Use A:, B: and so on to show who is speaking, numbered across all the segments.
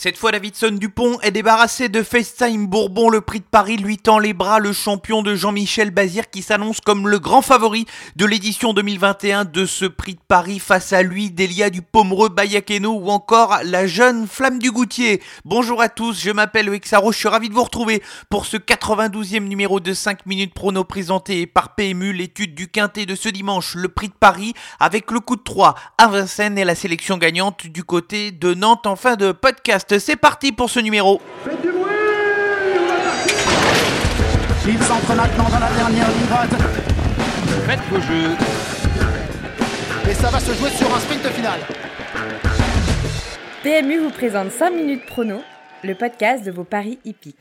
A: Cette fois, Davidson Dupont est débarrassé de FaceTime Bourbon. Le prix de Paris lui tend les bras. Le champion de Jean-Michel Bazir qui s'annonce comme le grand favori de l'édition 2021 de ce prix de Paris. Face à lui, Delia du Pomereux Bayakeno ou encore la jeune Flamme du Goutier. Bonjour à tous, je m'appelle Wexaro. Je suis ravi de vous retrouver pour ce 92e numéro de 5 minutes prono présenté par PMU, l'étude du quintet de ce dimanche, le prix de Paris avec le coup de 3 à Vincennes et la sélection gagnante du côté de Nantes en fin de podcast. C'est parti pour ce numéro.
B: Faites du bruit Il s'entre maintenant dans la dernière ligne droite.
C: Faites vos jeux.
B: Et ça va se jouer sur un sprint final.
D: PMU vous présente 5 minutes prono, le podcast de vos paris hippiques.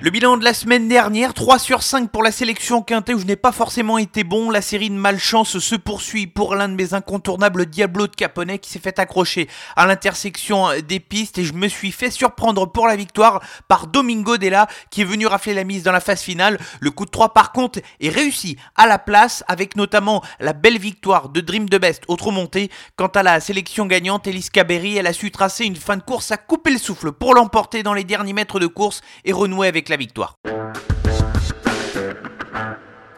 A: Le bilan de la semaine dernière, 3 sur 5 pour la sélection quintée où je n'ai pas forcément été bon. La série de malchance se poursuit pour l'un de mes incontournables Diablo de Caponnet qui s'est fait accrocher à l'intersection des pistes et je me suis fait surprendre pour la victoire par Domingo Della qui est venu rafler la mise dans la phase finale. Le coup de 3 par contre est réussi à la place avec notamment la belle victoire de Dream de Best autre montée. Quant à la sélection gagnante, Elise Caberry, elle a su tracer une fin de course à couper le souffle pour l'emporter dans les derniers mètres de course et renouer avec la victoire.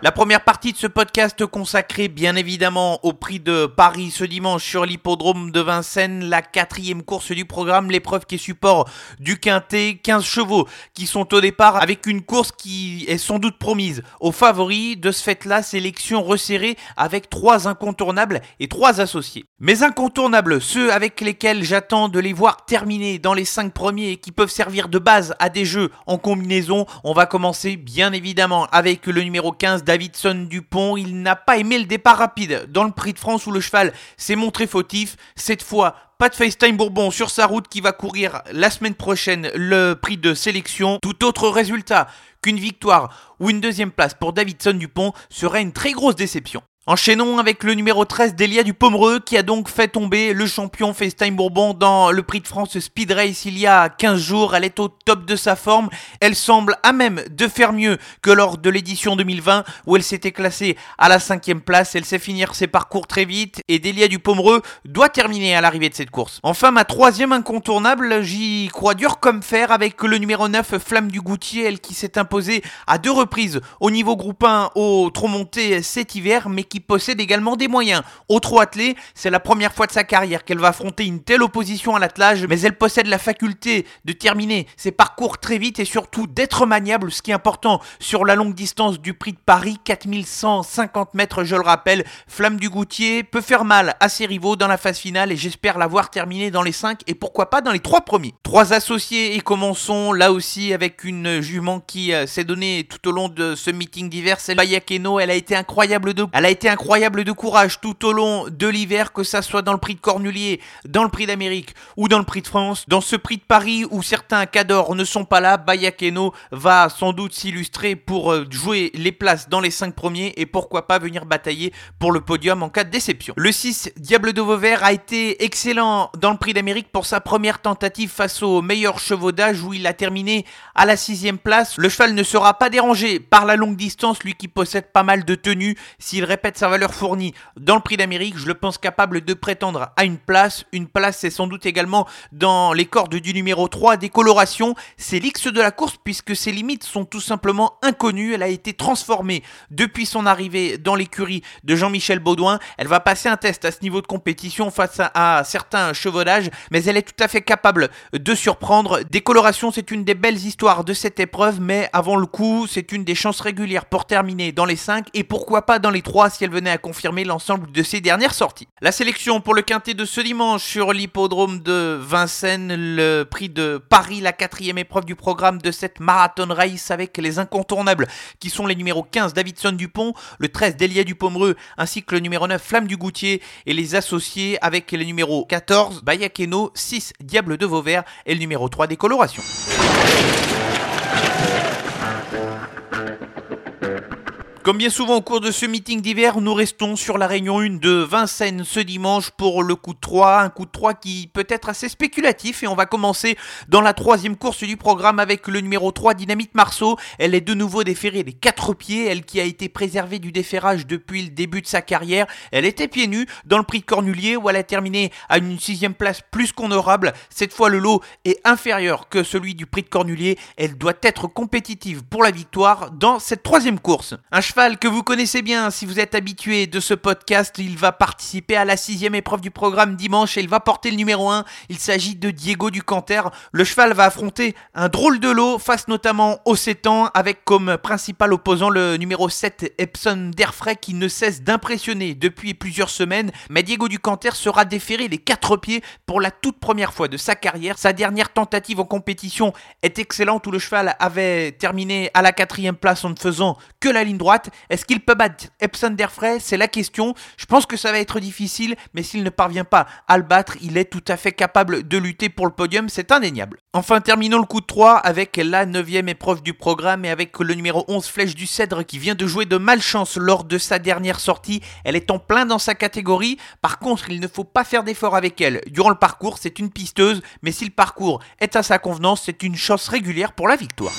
A: La première partie de ce podcast consacrée bien évidemment au prix de Paris ce dimanche sur l'hippodrome de Vincennes, la quatrième course du programme, l'épreuve qui est support du quintet, 15 chevaux qui sont au départ avec une course qui est sans doute promise aux favoris. De ce fait-là, sélection resserrée avec trois incontournables et trois associés. Mes incontournables, ceux avec lesquels j'attends de les voir terminer dans les cinq premiers et qui peuvent servir de base à des jeux en combinaison, on va commencer bien évidemment avec le numéro 15 Davidson Dupont, il n'a pas aimé le départ rapide dans le prix de France où le cheval s'est montré fautif. Cette fois, pas de FaceTime Bourbon sur sa route qui va courir la semaine prochaine le prix de sélection. Tout autre résultat qu'une victoire ou une deuxième place pour Davidson Dupont serait une très grosse déception. Enchaînons avec le numéro 13 d'Elia du Pomereux qui a donc fait tomber le champion FaceTime Bourbon dans le prix de France Speed Race il y a 15 jours. Elle est au top de sa forme. Elle semble à même de faire mieux que lors de l'édition 2020 où elle s'était classée à la cinquième place. Elle sait finir ses parcours très vite et Delia du Pomereux doit terminer à l'arrivée de cette course. Enfin, ma troisième incontournable, j'y crois dur comme fer avec le numéro 9 Flamme du Goutier, elle qui s'est imposée à deux reprises au niveau groupe 1 au trop monté cet hiver mais qui possède également des moyens. Au trot c'est la première fois de sa carrière qu'elle va affronter une telle opposition à l'attelage, mais elle possède la faculté de terminer ses parcours très vite et surtout d'être maniable, ce qui est important sur la longue distance du prix de Paris, 4150 mètres, je le rappelle. Flamme du Goutier peut faire mal à ses rivaux dans la phase finale et j'espère l'avoir terminé dans les 5 et pourquoi pas dans les 3 premiers. Trois associés et commençons là aussi avec une jument qui euh, s'est donnée tout au long de ce meeting d'hiver, c'est Bayakeno, elle a été incroyable de... Elle a été incroyable de courage tout au long de l'hiver, que ça soit dans le prix de Cornulier, dans le prix d'Amérique ou dans le prix de France. Dans ce prix de Paris où certains cadors ne sont pas là, Bayakeno va sans doute s'illustrer pour euh, jouer les places dans les 5 premiers et pourquoi pas venir batailler pour le podium en cas de déception. Le 6, Diable de Vauvert, a été excellent dans le prix d'Amérique pour sa première tentative face aux meilleurs chevaux d'âge où il a terminé à la sixième place. Le cheval ne sera pas dérangé par la longue distance, lui qui possède pas mal de tenues. S'il répète sa valeur fournie dans le prix d'Amérique, je le pense capable de prétendre à une place. Une place, c'est sans doute également dans les cordes du numéro 3 des colorations. C'est l'X de la course puisque ses limites sont tout simplement inconnues. Elle a été transformée depuis son arrivée dans l'écurie de Jean-Michel Baudouin. Elle va passer un test à ce niveau de compétition face à, certains chevaudages, mais elle est tout à fait capable de surprendre. Des colorations, c'est une des belles histoires de cette épreuve, mais avant le coup, c'est une des chances régulières pour terminer dans les 5 et pourquoi pas dans les 3 elle venait à confirmer l'ensemble de ses dernières sorties. La sélection pour le quintet de ce dimanche sur l'hippodrome de Vincennes, le prix de Paris, la quatrième épreuve du programme de cette marathon race avec les incontournables qui sont les numéros 15 Davidson Dupont, le 13 Delia Dupomereux ainsi que le numéro 9 Flamme du Goutier et les associés avec les numéros 14 Bayakeno, 6 Diable de Vauvert et le numéro 3 des Comme bien souvent au cours de ce meeting d'hiver, nous restons sur la réunion 1 de Vincennes ce dimanche pour le coup de 3, un coup de 3 qui peut être assez spéculatif et on va commencer dans la troisième course du programme avec le numéro 3 Dynamite Marceau. Elle est de nouveau déférée des quatre pieds, elle qui a été préservée du déferrage depuis le début de sa carrière. Elle était pieds nus dans le prix de Cornulier où elle a terminé à une sixième place plus qu'honorable. Cette fois le lot est inférieur que celui du prix de Cornulier. Elle doit être compétitive pour la victoire dans cette troisième course cheval que vous connaissez bien si vous êtes habitué de ce podcast. Il va participer à la sixième épreuve du programme dimanche et il va porter le numéro 1. Il s'agit de Diego Ducanter. Le cheval va affronter un drôle de lot face notamment au 7 ans avec comme principal opposant le numéro 7 Epson Derfray qui ne cesse d'impressionner depuis plusieurs semaines. Mais Diego Ducanter sera déféré les quatre pieds pour la toute première fois de sa carrière. Sa dernière tentative en compétition est excellente où le cheval avait terminé à la quatrième place en ne faisant que la ligne droite. Est-ce qu'il peut battre Epson Derfray C'est la question. Je pense que ça va être difficile, mais s'il ne parvient pas à le battre, il est tout à fait capable de lutter pour le podium, c'est indéniable. Enfin, terminons le coup de 3 avec la 9 épreuve du programme et avec le numéro 11 Flèche du Cèdre qui vient de jouer de malchance lors de sa dernière sortie. Elle est en plein dans sa catégorie. Par contre, il ne faut pas faire d'effort avec elle. Durant le parcours, c'est une pisteuse, mais si le parcours est à sa convenance, c'est une chance régulière pour la victoire.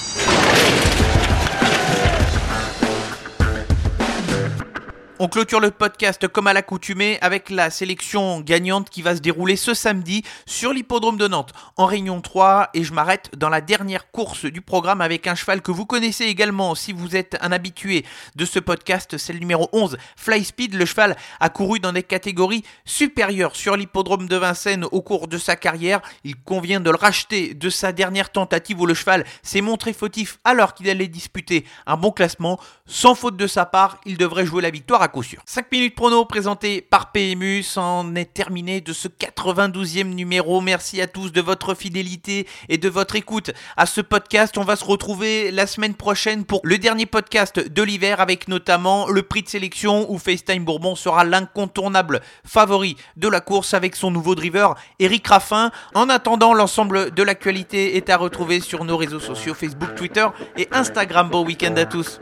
A: On clôture le podcast comme à l'accoutumée avec la sélection gagnante qui va se dérouler ce samedi sur l'hippodrome de Nantes en Réunion 3 et je m'arrête dans la dernière course du programme avec un cheval que vous connaissez également si vous êtes un habitué de ce podcast, c'est le numéro 11 Fly Speed. Le cheval a couru dans des catégories supérieures sur l'hippodrome de Vincennes au cours de sa carrière. Il convient de le racheter de sa dernière tentative où le cheval s'est montré fautif alors qu'il allait disputer un bon classement. Sans faute de sa part, il devrait jouer la victoire 5 minutes prono présenté par PMU, c'en est terminé de ce 92e numéro. Merci à tous de votre fidélité et de votre écoute à ce podcast. On va se retrouver la semaine prochaine pour le dernier podcast de l'hiver avec notamment le prix de sélection où FaceTime Bourbon sera l'incontournable favori de la course avec son nouveau driver Eric Raffin. En attendant, l'ensemble de l'actualité est à retrouver sur nos réseaux sociaux Facebook, Twitter et Instagram. Bon week-end à tous.